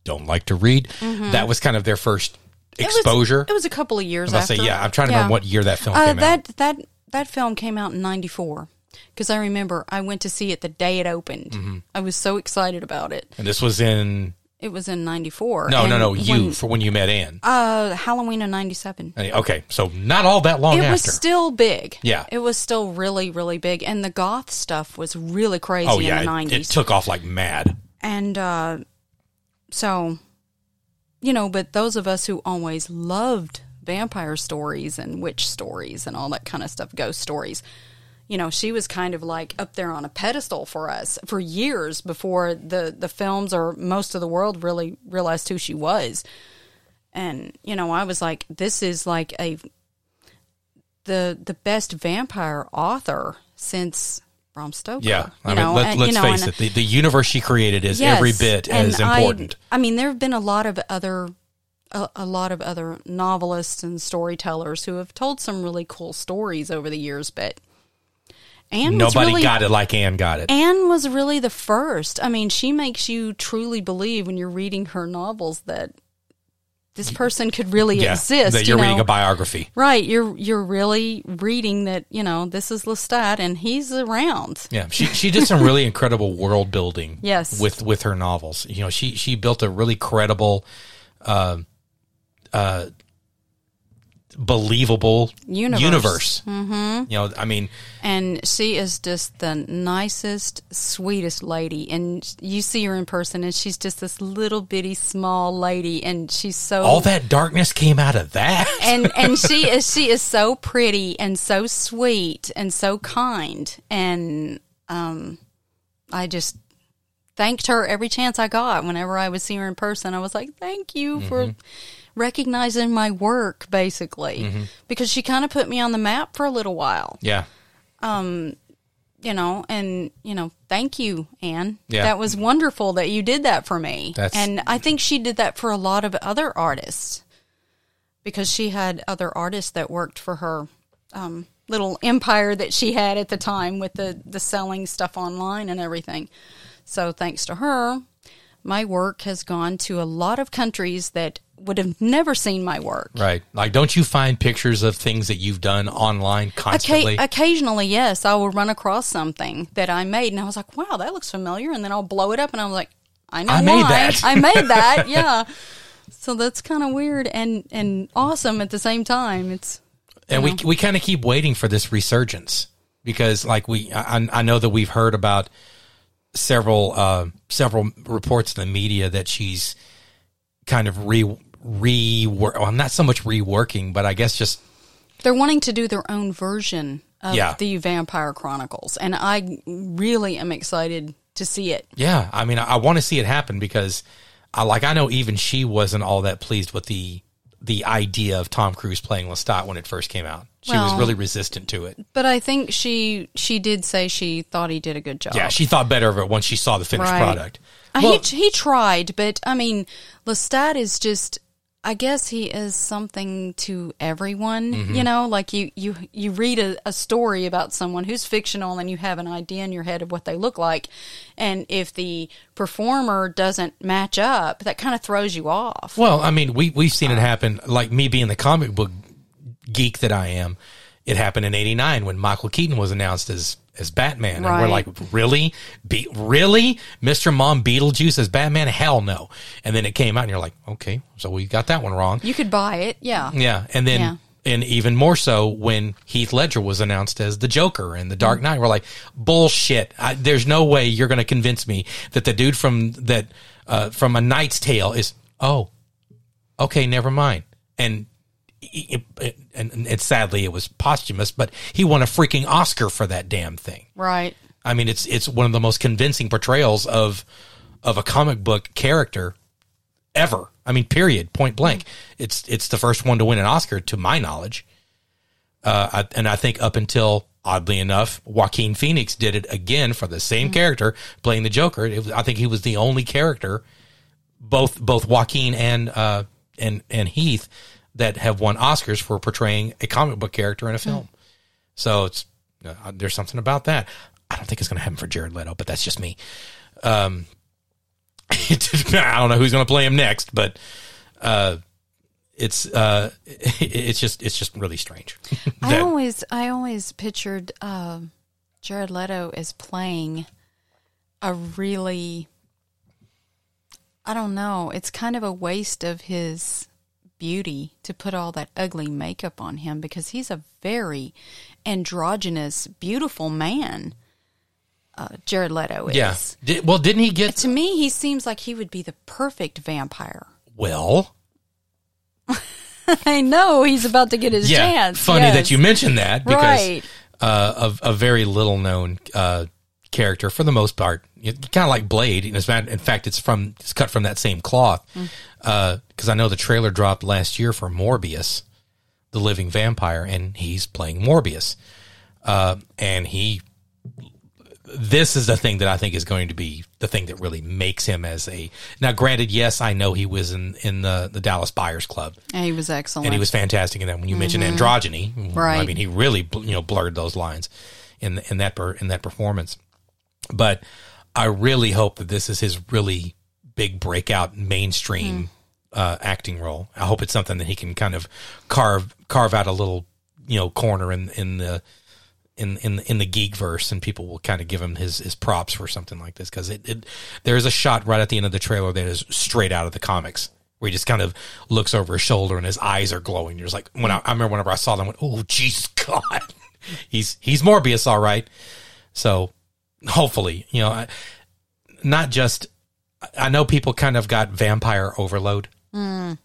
don't like to read, that was kind of their first Mm-hmm. It was- exposure. It was, a couple of years I after. say, yeah, I'm trying to Yeah. remember what year that film Uh, came that out. that that film came out in '94 because I remember I went to see it the day it opened. Mm-hmm. I was so excited about it. And this was in It was in '94. no, no, no, you when- for when you met Anne. uh, Halloween of '97. Okay, so not all that long It after. was still big. Yeah. it was still really, really big, and the goth stuff was really crazy oh yeah, in the it, '90s. it took off like mad. and uh, so you know, but those of us who always loved vampire stories and witch stories and all that kind of stuff, ghost stories, you know, she was kind of like up there on a pedestal for us for years before the the films or most of the world really realized who she was. And you know, I was like, this is like a the the best vampire author since Bram Stoker. Yeah, I you mean, know, let, and, let's you know, face and- it. The, the universe she created is every bit as important. I, I mean, there have been a lot of other, a, a lot of other novelists and storytellers who have told some really cool stories over the years, but Anne Nobody really, got it like Anne got it. Anne was really the first. I mean, she makes you truly believe when you're reading her novels that this person could really yeah, exist. that you you're know? reading a biography. Right, you're you're really reading that, you know, this is Lestat and he's around. Yeah, she she did some really incredible world building. Yes. with with her novels. You know, she she built a really credible, uh, uh, believable Universe. universe. Mm-hmm. You know, I mean, And she is just the nicest, sweetest lady. And you see her in person, and she's just this little bitty small lady, and she's so all that darkness came out of that. and and she is she is so pretty and so sweet and so kind. And um, I just thanked her every chance I got. Whenever I would see her in person, I was like, "Thank you for." Recognizing my work, basically, because she kind of put me on the map for a little while yeah, you know, and you know, thank you, Anne. Yeah. That was wonderful that you did that for me. That's- and I think she did that for a lot of other artists because she had other artists that worked for her um, little empire that she had at the time with the the selling stuff online and everything. So thanks to her, my work has gone to a lot of countries that would have never seen my work. right. Like, don't you find pictures of things that you've done online constantly? Occa- occasionally, yes, I will run across something that I made, and I was like, "Wow, that looks familiar," and then I'll blow it up, and I'm like, "I know I made why. that. I made that." Yeah. So that's kind of weird and and awesome at the same time. It's and we we kind of keep waiting for this resurgence because like we I, I know that we've heard about several uh, several reports in the media that she's kind of re re well not so much reworking but I guess just they're wanting to do their own version of Yeah. the Vampire Chronicles, and I really am excited to see it. yeah I mean I, I want to see it happen because I like I know even she wasn't all that pleased with the the idea of Tom Cruise playing Lestat when it first came out she was really resistant to it But I think she she did say she thought he did a good job. yeah she thought better of it once she saw the finished Right. product Uh, Well- he he tried, but I mean, Lestat is just. I guess he is something to everyone. Mm-hmm. You know, like you you you read a, a story about someone who's fictional, and you have an idea in your head of what they look like, and if the performer doesn't match up, that kind of throws you off. Well, I mean, we we've seen it happen. Like me being the comic book geek that I am, it happened in '89 when Michael Keaton was announced as as Batman, and we're like, really, Be- really, Mister Mom Beetlejuice as Batman? Hell no! And then it came out, and you're like, okay, so we got that one wrong. You could buy it, yeah. Yeah, and then. Yeah. And even more so when Heath Ledger was announced as the Joker in The Dark Knight, we're like, bullshit. I, there's no way you're going to convince me that the dude from that uh, from A Knight's Tale is. Oh, okay, never mind. And it, it, and it, sadly it was posthumous, but he won a freaking Oscar for that damn thing. Right. I mean, it's it's one of the most convincing portrayals of of a comic book character ever. I mean, period, point blank. It's it's the first one to win an Oscar, to my knowledge. Uh, I, and I think up until oddly enough, Joaquin Phoenix did it again for the same character playing the Joker. It was, I think he was the only character, both both Joaquin and uh, and and Heath, that have won Oscars for portraying a comic book character in a film. So it's uh, there's something about that. I don't think it's going to happen for Jared Leto, but that's just me. Um, I don't know who's going to play him next, but uh, it's uh, it's just it's just really strange. I always I always pictured uh, Jared Leto as playing a really I don't know. It's kind of a waste of his beauty to put all that ugly makeup on him because he's a very androgynous, beautiful man. Uh, Jared Leto is. yeah. Did, well, didn't he get To me, he seems like he would be the perfect vampire. Well, I know he's about to get his yeah, chance. funny yes. that you mentioned that because Right. uh, a, a very little known uh, character for the most part, kind of like Blade. In fact, in fact, it's from it's cut from that same cloth. Hmm. Uh, because I know the trailer dropped last year for Morbius, the living vampire, and he's playing Morbius, uh, and he. This is the thing that I think is going to be the thing that really makes him as a. Now, granted, yes, I know he was in in the the Dallas Buyers Club, And he was excellent. and he was fantastic in that. When you mentioned mm-hmm. androgyny, right? I mean, he really you know blurred those lines in in that per, in that performance. But I really hope that this is his really big breakout mainstream uh, acting role. I hope it's something that he can kind of carve carve out a little you know corner in in the in in in the geek verse, and people will kind of give him his his props for something like this because it, it there's a shot right at the end of the trailer that is straight out of the comics where he just kind of looks over his shoulder and his eyes are glowing. You're just like when I, I remember whenever I saw them, I went, oh Jesus God, he's he's Morbius, all right. So hopefully, you know, not just I know people kind of got vampire overload. Mm.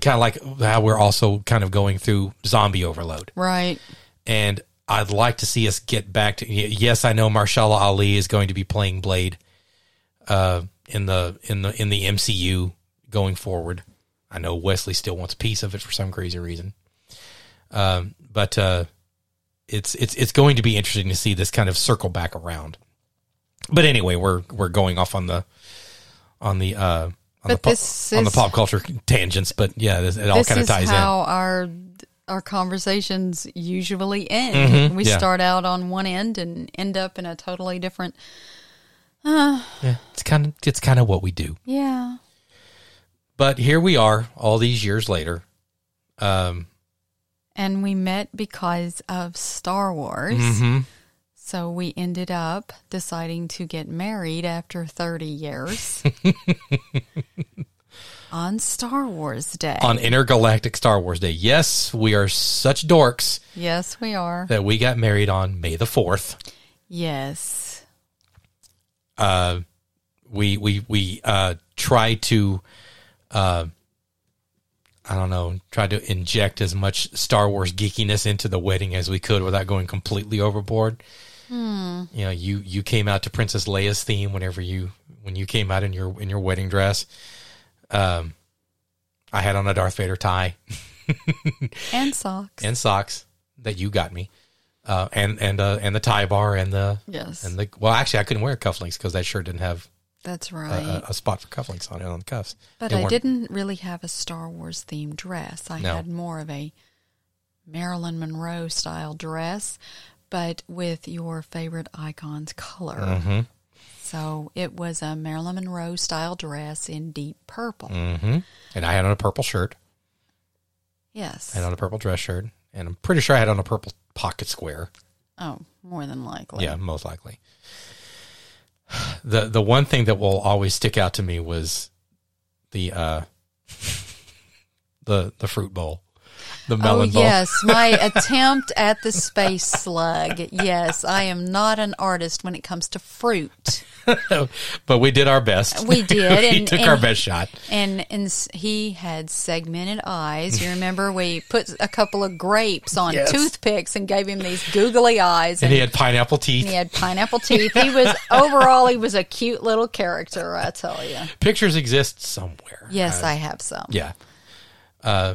kind of like how we're also kind of going through zombie overload right. and I'd like to see us get back to. Yes, I know Mahershala Ali is going to be playing Blade uh, in the in the in the MCU going forward. I know Wesley still wants a piece of it for some crazy reason, um, but uh, it's it's it's going to be interesting to see this kind of circle back around. But anyway, we're we're going off on the on the uh, on the But pop, this on the pop culture tangents. But yeah, this, it all kind of is ties in. our our conversations usually end. Mhm, we yeah. start out on one end and end up in a totally different. Yeah, it's kind of it's kind of what we do. Yeah. But here we are, all these years later. Um, And we met because of Star Wars. mhm. So we ended up deciding to get married after 30 years on Star Wars Day. on Intergalactic Star Wars Day. Yes, we are such dorks yes, we are. that we got married on May the fourth. Yes. Uh, we we we uh, try to, uh, I don't know, try to inject as much Star Wars geekiness into the wedding as we could without going completely overboard. You know, you you came out to Princess Leia's theme whenever you when you came out in your in your wedding dress. Um, I had on a Darth Vader tie. And socks. and socks that you got me, uh, and and uh, and the tie bar and the yes. and the well, actually, I couldn't wear cufflinks because that shirt didn't have that's right. a, a spot for cufflinks on it on the cuffs. But I didn't really have a Star Wars themed dress. I No. had more of a Marilyn Monroe style dress, but with your favorite icon's color. Mm-hmm. So it was a Marilyn Monroe style dress in deep purple. Mm-hmm. And I had on a purple shirt. Yes. I had on a purple dress shirt, and I'm pretty sure I had on a purple pocket square. Oh, more than likely. Yeah, most likely. The the one thing that will always stick out to me was the uh the the fruit bowl. The Oh, melon yes. My attempt at the space slug. Yes. I am not an artist when it comes to fruit. but we did our best. We did, we and- took and- our best shot. And and he had segmented eyes. You remember we put a couple of grapes on Yes. toothpicks and gave him these googly eyes, And and, he had pineapple teeth. he had pineapple teeth. He was overall he was a cute little character. I tell you. Pictures exist somewhere. Yes, Uh, I have some. yeah. Uh,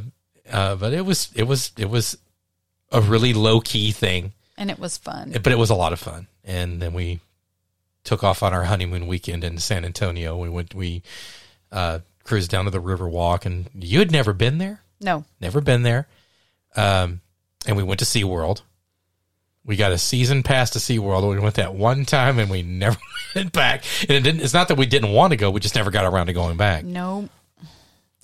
uh, but it was it was it was a really low key thing, and it was fun. but it was a lot of fun. And then we took off on our honeymoon weekend in San Antonio. We went we uh, cruised down to the Riverwalk, and you had never been there, No, never been there. Um, and we went to SeaWorld. We got a season pass to SeaWorld. We went that one time and we never went back. And it didn't, it's not that we didn't want to go. We just never got around to going back. no,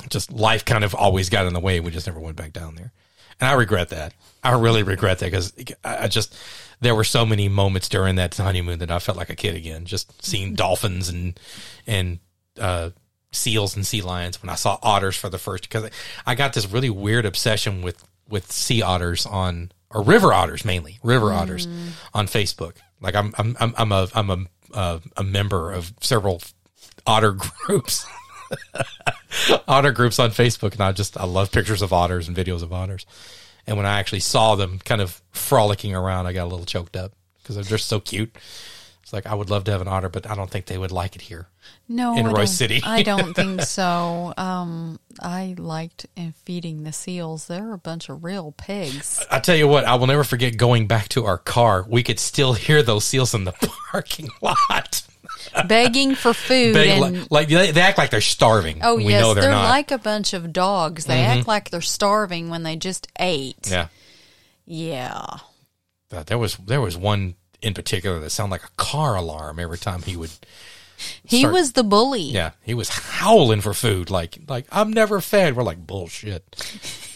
just life kind of always got in the way. We just never went back down there, and I regret that. I really regret that because I just there were so many moments during that honeymoon that I felt like a kid again. Just seeing dolphins and and uh, seals and sea lions when I saw otters for the first because I got this really weird obsession with with sea otters on or river otters mainly river otters on Facebook. Like I'm I'm I'm, I'm a I'm a uh, a member of several otter groups. otter groups on Facebook, and I just I love pictures of otters and videos of otters. And when I actually saw them kind of frolicking around, I got a little choked up because they're just so cute. It's like I would love to have an otter, but I don't think they would like it here. No, in I don't- City. I don't think so. Um, I liked uh, feeding the seals. They're a bunch of real pigs. I tell you what, I will never forget going back to our car. We could still hear those seals in the parking lot. Begging for food and like, like, they, act like they're starving. oh we yes know they're, they're, not. Mm-hmm. like a bunch of dogs they act like they're starving when they just ate yeah. yeah Uh, there was there was one in particular that sounded like a car alarm every time he would. he Start- was the bully Yeah, he was howling for food. Like like I'm never fed. We're like bullshit.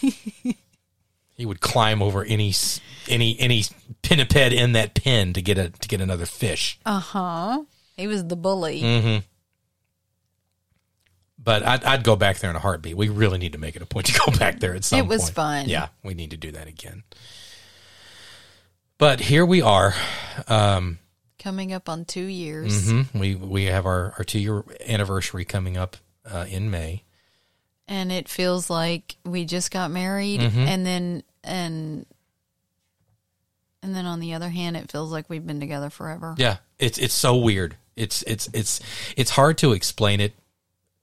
he would climb over any any any pinniped in that pen to get a to get another fish. uh-huh he was the bully Mm-hmm. But I'd, I'd go back there in a heartbeat. We really need to make it a point to go back there at some It was point. fun. Yeah, we need to do that again. But here we are. Um, coming up on two years mhm. We we have our, our two year anniversary coming up uh, in May. and it feels like we just got married Mm-hmm. and then and and then on the other hand it feels like we've been together forever Yeah, it's it's so weird. It's it's it's it's hard to explain it,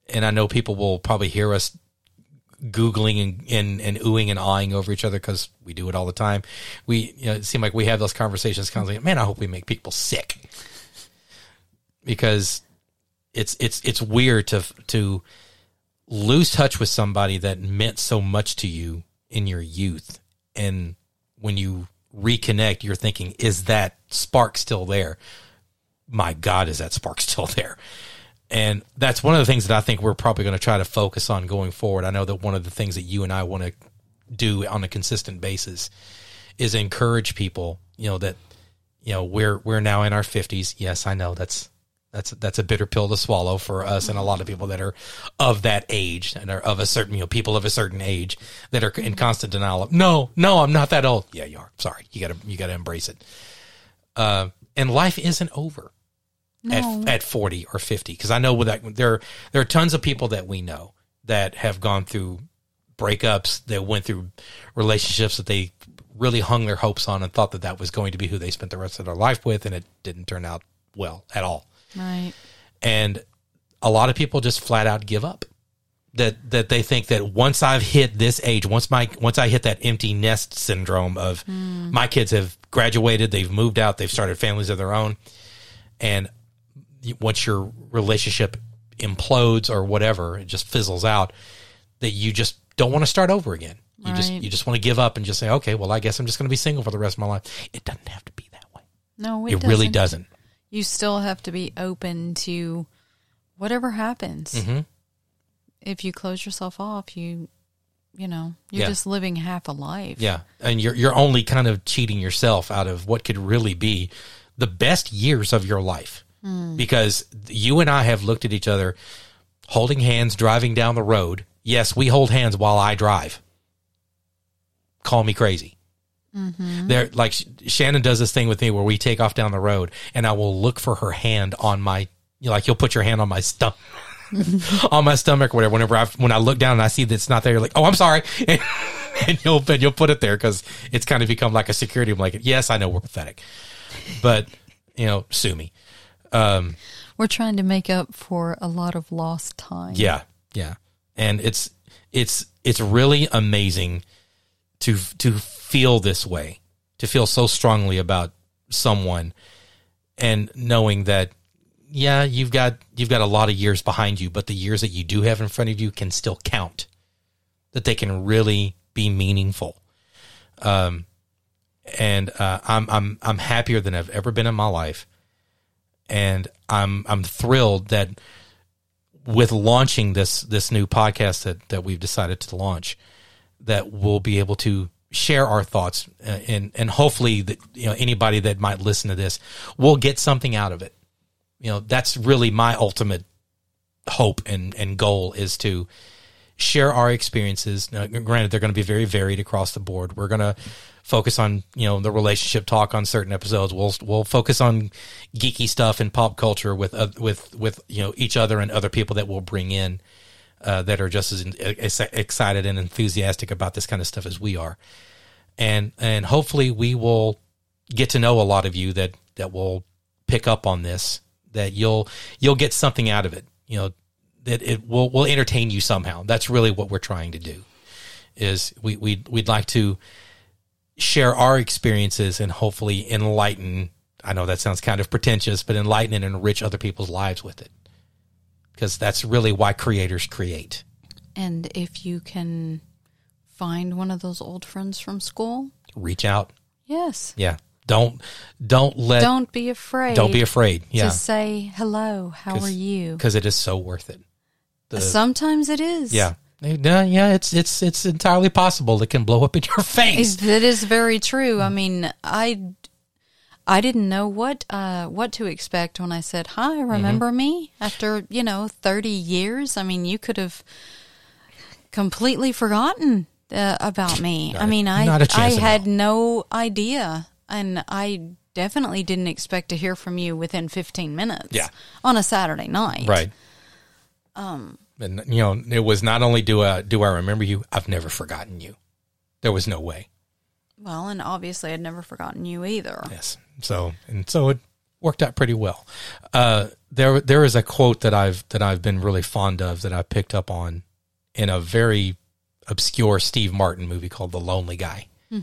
and I know people will probably hear us googling and and, and oohing and awing over each other because we do it all the time. We you know it like we have those conversations constantly. Man, I hope we make people sick because it's it's it's weird to to lose touch with somebody that meant so much to you in your youth and when you reconnect you're thinking is that spark still there my god is that spark still there? And that's one of the things that i think we're probably going to try to focus on going forward. I know that one of the things that you and i want to do on a consistent basis is encourage people you know that you know we're we're now in our 50s yes i know that's that's that's a bitter pill to swallow for us and a lot of people that are of that age and are of a certain you know people of a certain age that are in constant denial of no no i'm not that old. Yeah you are. Sorry. You gotta you gotta embrace it. Uh, and life isn't over No. at, at 40 or 50 because i know that there there are tons of people that we know that have gone through breakups that went through relationships that they really hung their hopes on and thought that that was going to be who they spent the rest of their life with and it didn't turn out well at all. Right. And a lot of people just flat out give up. That that they think that once I've hit this age, once my once I hit that empty nest syndrome of hmm. my kids have graduated, they've moved out, they've started families of their own, and once your relationship implodes or whatever, it just fizzles out, that you just don't want to start over again. You just you just want to give up and just say, okay, well, I guess I'm just going to be single for the rest of my life. It doesn't have to be that way. no it, It, really doesn't. doesn't. you still have to be open to whatever happens. Mm-hmm. If you close yourself off, you you know, you're Yeah. just living half a life. Yeah, and you're you're only kind of cheating yourself out of what could really be the best years of your life, Mm. because you and I have looked at each other, holding hands, driving down the road. Yes, we hold hands while I drive. Call me crazy. Mm-hmm. There, like Shannon does this thing with me where we take off down the road, and I will look for her hand on my, you know, like you'll put your hand on my stomach. on my stomach or whatever. Whenever I when I look down and I see that it's not there, you're like, oh, I'm sorry, and, and you'll and you'll put it there because it's kind of become like a security blanket. Yes, I know we're pathetic, but you know, sue me. We're trying to make up for a lot of lost time. Yeah, yeah, and it's it's it's really amazing to to feel this way, to feel so strongly about someone, and knowing that yeah, you've got you've got a lot of years behind you, but the years that you do have in front of you can still count. That they can really be meaningful. Um, and uh, I'm I'm I'm happier than I've ever been in my life, and I'm I'm thrilled that with launching this this new podcast that that we've decided to launch, that we'll be able to share our thoughts uh, and and hopefully that you know anybody that might listen to this will get something out of it. You know, that's really my ultimate hope and and goal is to share our experiences. Now, granted, they're going to be very varied across the board. We're going to focus on you know the relationship talk on certain episodes. We'll we'll focus on geeky stuff and pop culture with uh, with with you know each other and other people that we'll bring in. uh, that are just as excited and enthusiastic about this kind of stuff as we are, and and hopefully we will get to know a lot of you that that will pick up on this. That you'll you'll get something out of it. You know that it will will entertain you somehow. That's really what we're trying to do. Is we we we'd like to share our experiences and hopefully enlighten. I know that sounds kind of pretentious, but enlighten and enrich other people's lives with it. Because that's really why creators create. And if you can find one of those old friends from school, reach out. Yes. Yeah. Don't don't let don't be afraid. Don't be afraid. Yeah. To say hello. How are you? Because it is so worth it. The, Sometimes it is. Yeah. Yeah, it's it's it's entirely possible it can blow up in your face. That is very true. I mean, I I didn't know what uh, what to expect when I said hi. Remember mm-hmm. me after you know thirty years? I mean, you could have completely forgotten uh, about me. Not I mean, I I had no idea, and I definitely didn't expect to hear from you within fifteen minutes. Yeah. on a Saturday night, right? Um, and you know, it was not only do I do I remember you, I've never forgotten you. There was no way. Well, and obviously I'd never forgotten you either. Yes. So and so it worked out pretty well. Uh, there there is a quote that I've that I've been really fond of that I picked up on in a very obscure Steve Martin movie called The Lonely Guy, hmm.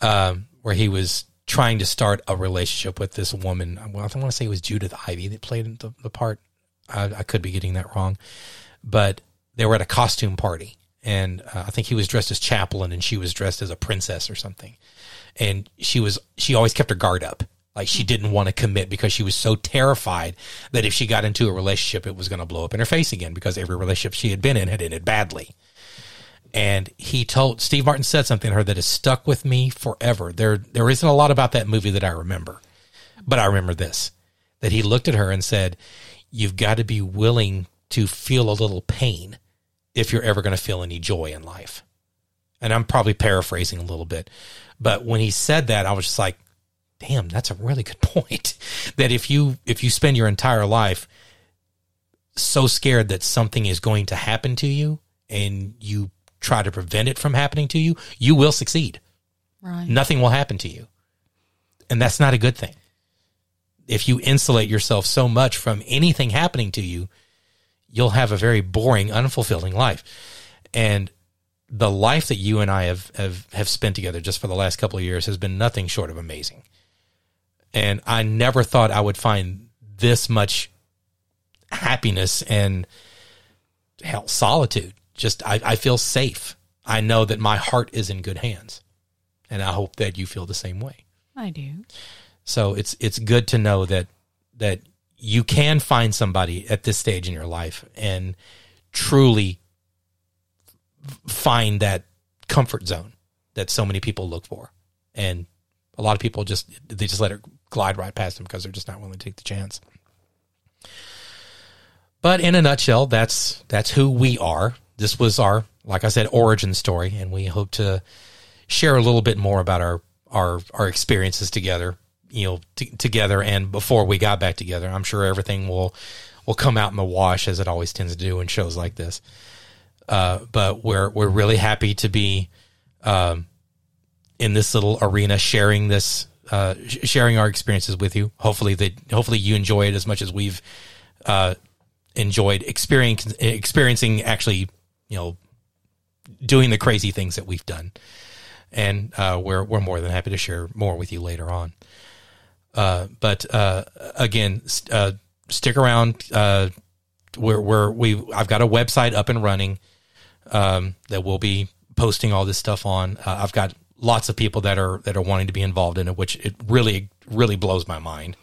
um, where he was trying to start a relationship with this woman. Well, I want to say it was Judith Ivey that played the, the part. I, I could be getting that wrong but they were at a costume party and uh, I think he was dressed as Chaplin and she was dressed as a princess or something. And she was she always kept her guard up. Like she didn't want to commit because she was so terrified that if she got into a relationship it was going to blow up in her face again because every relationship she had been in had ended badly. And he told Steve Martin said something to her that has stuck with me forever. There there isn't a lot about that movie that I remember. But I remember this that he looked at her and said, "You've got to be willing to feel a little pain if you're ever going to feel any joy in life. And I'm probably paraphrasing a little bit, but when he said that, I was just like, damn, that's a really good point. that if you, if you spend your entire life so scared that something is going to happen to you and you try to prevent it from happening to you, you will succeed. Right. Nothing will happen to you. And that's not a good thing. If you insulate yourself so much from anything happening to you, you'll have a very boring, unfulfilling life. And the life that you and I have, have, have spent together just for the last couple of years has been nothing short of amazing. And I never thought I would find this much happiness and hell, solitude. Just, I, I feel safe. I know that my heart is in good hands. And I hope that you feel the same way. I do. So it's, it's good to know that, that you can find somebody at this stage in your life and truly find that comfort zone that so many people look for. And a lot of people just they just let it glide right past them because they're just not willing to take the chance. But in a nutshell, that's that's who we are. This was our, like I said, origin story, and we hope to share a little bit more about our our our experiences together you know t- together and before we got back together i'm sure everything will will come out in the wash as it always tends to do in shows like this. Uh, but we're we're really happy to be um, in this little arena sharing this uh, sharing our experiences with you. Hopefully that hopefully you enjoy it as much as we've uh, enjoyed experiencing experiencing actually you know doing the crazy things that we've done. And uh, we're we're more than happy to share more with you later on. Uh, but uh, again, uh, stick around. Uh, we're, we're we I've got a website up and running um, that we'll be posting all this stuff on. Uh, I've got lots of people that are that are wanting to be involved in it, which it really really blows my mind.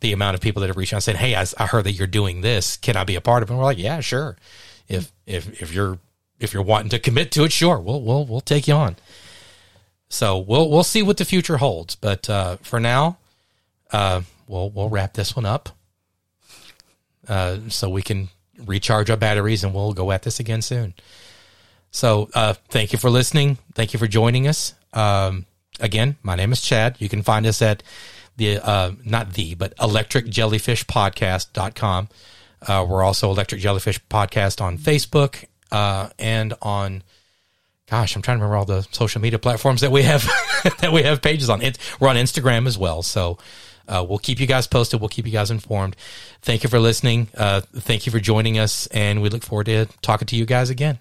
The amount of people that have reached out and said, "Hey, I, I heard that you're doing this. Can I be a part of it?" And we're like, "Yeah, sure. If if if you're if you're wanting to commit to it, sure, we'll we'll we'll take you on." So we'll we'll see what the future holds. But uh, for now, uh, we'll we'll wrap this one up, uh, so we can recharge our batteries, and we'll go at this again soon. So, uh, thank you for listening. Thank you for joining us. Um, again, my name is Chad. You can find us at the uh, not the but electricjellyfishpodcast.com. Uh, we're also Electric Jellyfish Podcast on Facebook uh, and on. Gosh, I'm trying to remember all the social media platforms that we have that we have pages on. It, we're on Instagram as well. So uh, we'll keep you guys posted. We'll keep you guys informed. Thank you for listening. Uh, thank you for joining us, and we look forward to talking to you guys again.